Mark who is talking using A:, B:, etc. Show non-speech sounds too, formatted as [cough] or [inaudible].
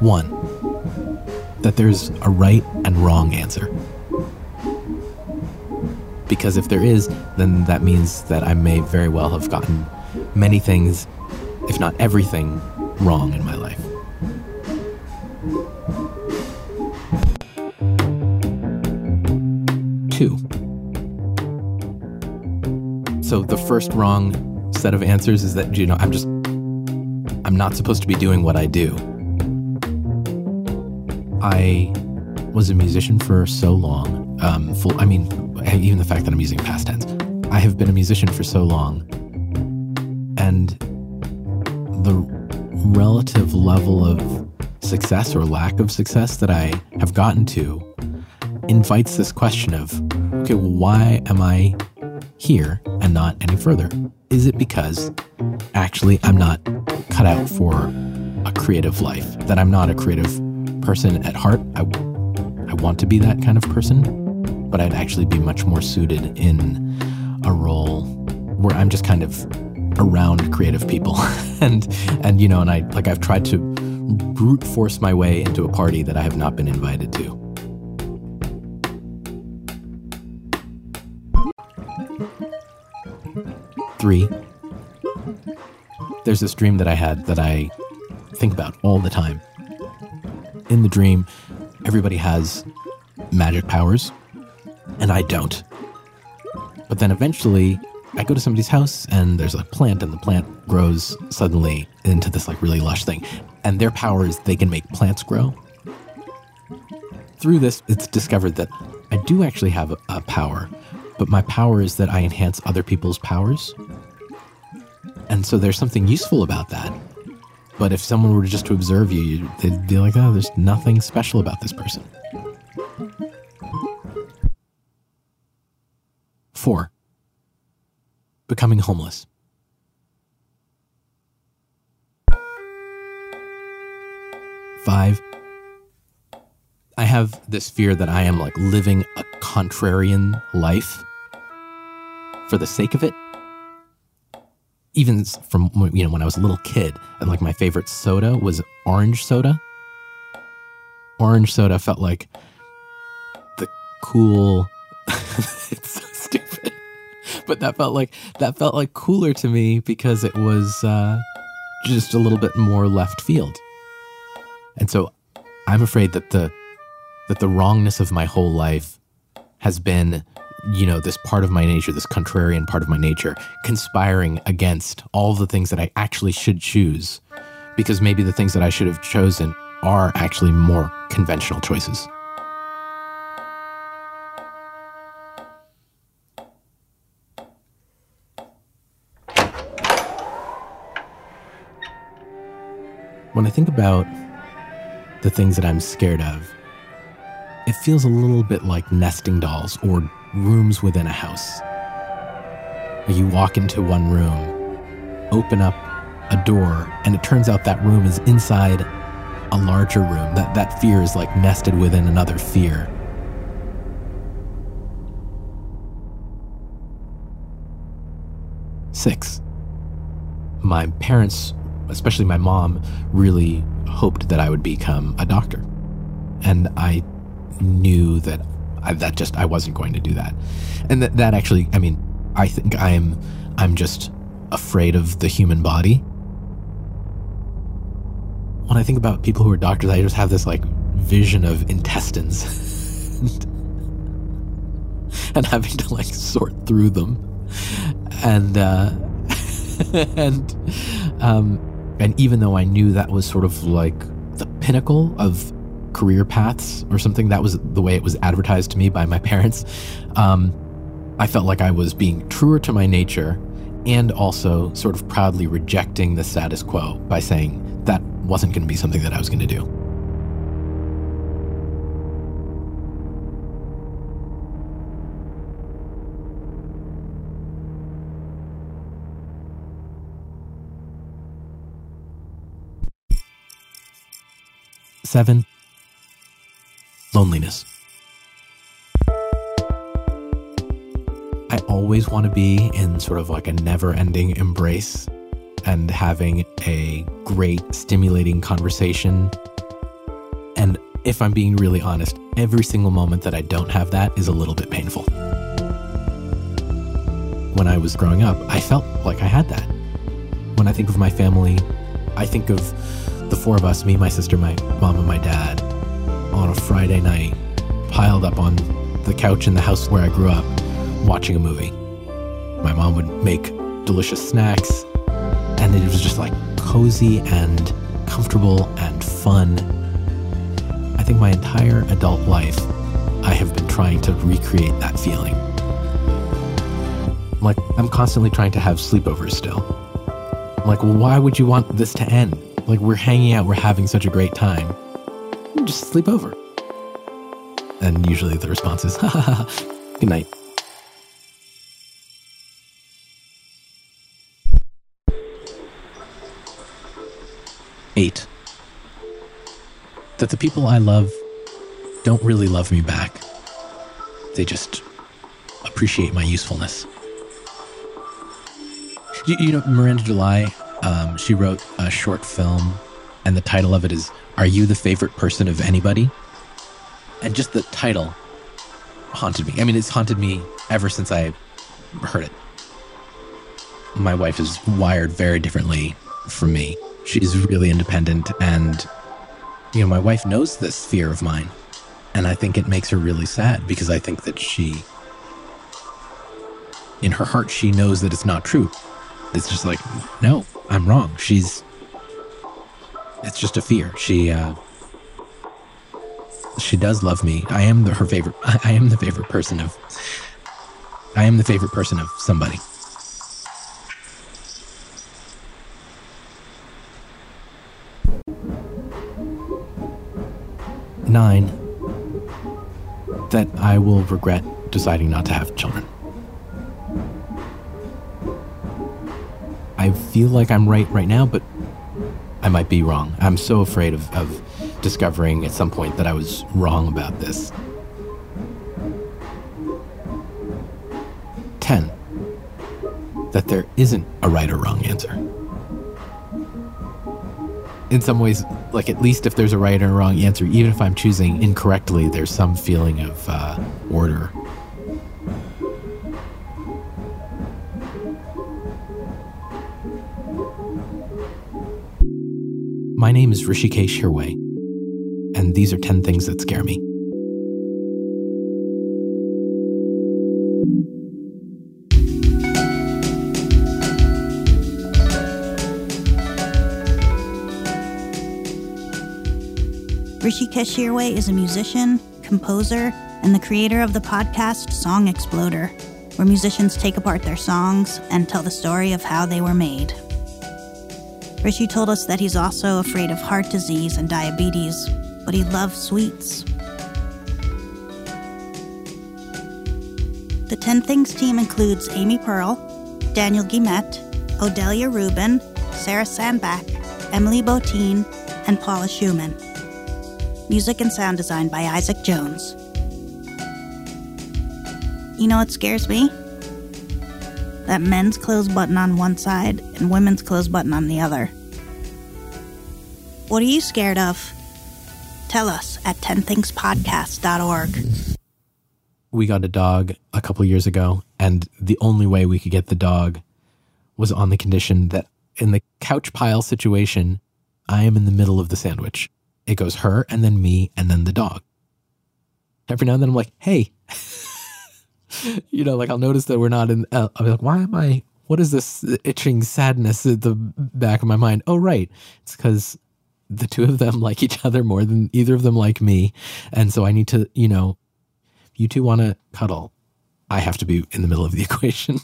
A: One, that there's a right and wrong answer. Because if there is, then that means that I may very well have gotten many things, if not everything, wrong in my life. Two. So the first wrong set of answers is that, you know, I'm just, I'm not supposed to be doing what I do. I was a musician for so long. Um, full, I mean, even the fact that I'm using past tense. I have been a musician for so long, and the relative level of success or lack of success that I have gotten to invites this question of, okay, well, why am I here and not any further? Is it because actually I'm not cut out for a creative life, that I'm not a creative person at heart. I, I want to be that kind of person, but I'd actually be much more suited in a role where I'm just kind of around creative people [laughs] and and you know and I like I've tried to brute force my way into a party that I have not been invited to. Three. There's this dream that I had that I think about all the time in the dream, everybody has magic powers, and I don't. But then eventually, I go to somebody's house and there's a plant, and the plant grows suddenly into this like really lush thing. And their power is they can make plants grow. Through this, it's discovered that I do actually have a, a power, but my power is that I enhance other people's powers. And so there's something useful about that. But if someone were just to observe you, they'd be like, oh, there's nothing special about this person. Four, becoming homeless. Five, I have this fear that I am like living a contrarian life for the sake of it even from you know when I was a little kid, and like my favorite soda was orange soda. Orange soda felt like the cool. [laughs] it's so stupid, but that felt like that felt like cooler to me because it was uh, just a little bit more left field. And so, I'm afraid that the that the wrongness of my whole life has been you know, this part of my nature, this contrarian part of my nature, conspiring against all the things that I actually should choose, because maybe the things that I should have chosen are actually more conventional choices. When I think about the things that I'm scared of, it feels a little bit like nesting dolls or rooms within a house. You walk into one room, open up a door, and it turns out that room is inside a larger room. That, that fear is like nested within another fear. Six. My parents, especially my mom, really hoped that I would become a doctor. And I knew that I, that just I wasn't going to do that, and that that actually, I mean, I think I'm I'm just afraid of the human body. When I think about people who are doctors, I just have this like vision of intestines [laughs] and having to like sort through them, and uh, [laughs] and um, and even though I knew that was sort of like the pinnacle of career paths or something. That was the way it was advertised to me by my [laughs] parents. Um, I felt like I was being truer to my nature and also sort of proudly rejecting the status quo by saying that wasn't going to be something that I was going to do. Seven, loneliness. I always want to be in sort of like a never ending embrace and having a great, stimulating conversation And if I'm being really honest, every single moment that I don't have that is a little bit painful. When I was growing up, I felt like I had that. When I think of my family, I think of the four of us me, my sister, my mom, and my dad on a Friday night, piled up on the couch in the house where I grew up, watching a movie. My mom would make delicious snacks, and it was just like cozy and comfortable and fun. I think my entire adult life, I have been trying to recreate that feeling. Like, I'm constantly trying to have sleepovers still. Like, well, why would you want this to end? Like, we're hanging out, we're having such a great time. Just sleep over. And usually the response is, [laughs] ha ha ha, good night. Eight. That the people I love don't really love me back. They just appreciate my usefulness. You, you know, Miranda July, um, she wrote a short film, and the title of it is Are You the Favorite Person of Anybody? And just the title haunted me. I mean, it's haunted me ever since I heard it. My wife is wired very differently from me. She's really independent, and, you know, my wife knows this fear of mine. And I think it makes her really sad because I think that she, in her heart, she knows that it's not true. It's just like, no, I'm wrong. She's, it's just a fear. She, uh, she does love me. I am the, her favorite. [laughs] I am the favorite person of. I am the favorite person of somebody. Nine. That I will regret deciding not to have children. I feel like I'm right right now, but might be wrong. I'm so afraid of, of discovering at some point that I was wrong about this. 10. That there isn't a right or wrong answer. In some ways, like at least if there's a right or wrong answer, even if I'm choosing incorrectly, there's some feeling of uh, order. My name is Hrishikesh Hirway and these are 10 things that scare me.
B: Hrishikesh Hirway is a musician, composer, and the creator of the podcast Song Exploder, where musicians take apart their songs and tell the story of how they were made. Hrishi told us that he's also afraid of heart disease and diabetes, but he loves sweets. The 10 Things team includes Amy Pearl, Daniel Guimet, Odelia Rubin, Sarah Sandbach, Emily Botein, and Paula Szuchman. Music and sound design by Isaac Jones. You know what scares me? That men's clothes button on one side and women's clothes button on the other. What are you scared of? Tell us at 10thingspodcast.org.
A: We got a dog a couple years ago, and the only way we could get the dog was on the condition that in the couch pile situation, I am in the middle of the sandwich. It goes her, and then me, and then the dog. Every now and then I'm like, hey, [laughs] you know, like I'll notice that we're not in, uh, I'll be like, why am I, what is this itching sadness at the back of my mind? Oh, right. It's because the two of them [laughs] like each other more than either of them like me. And so I need to, you know, you two want to cuddle. I have to be in the middle of the [laughs] equation.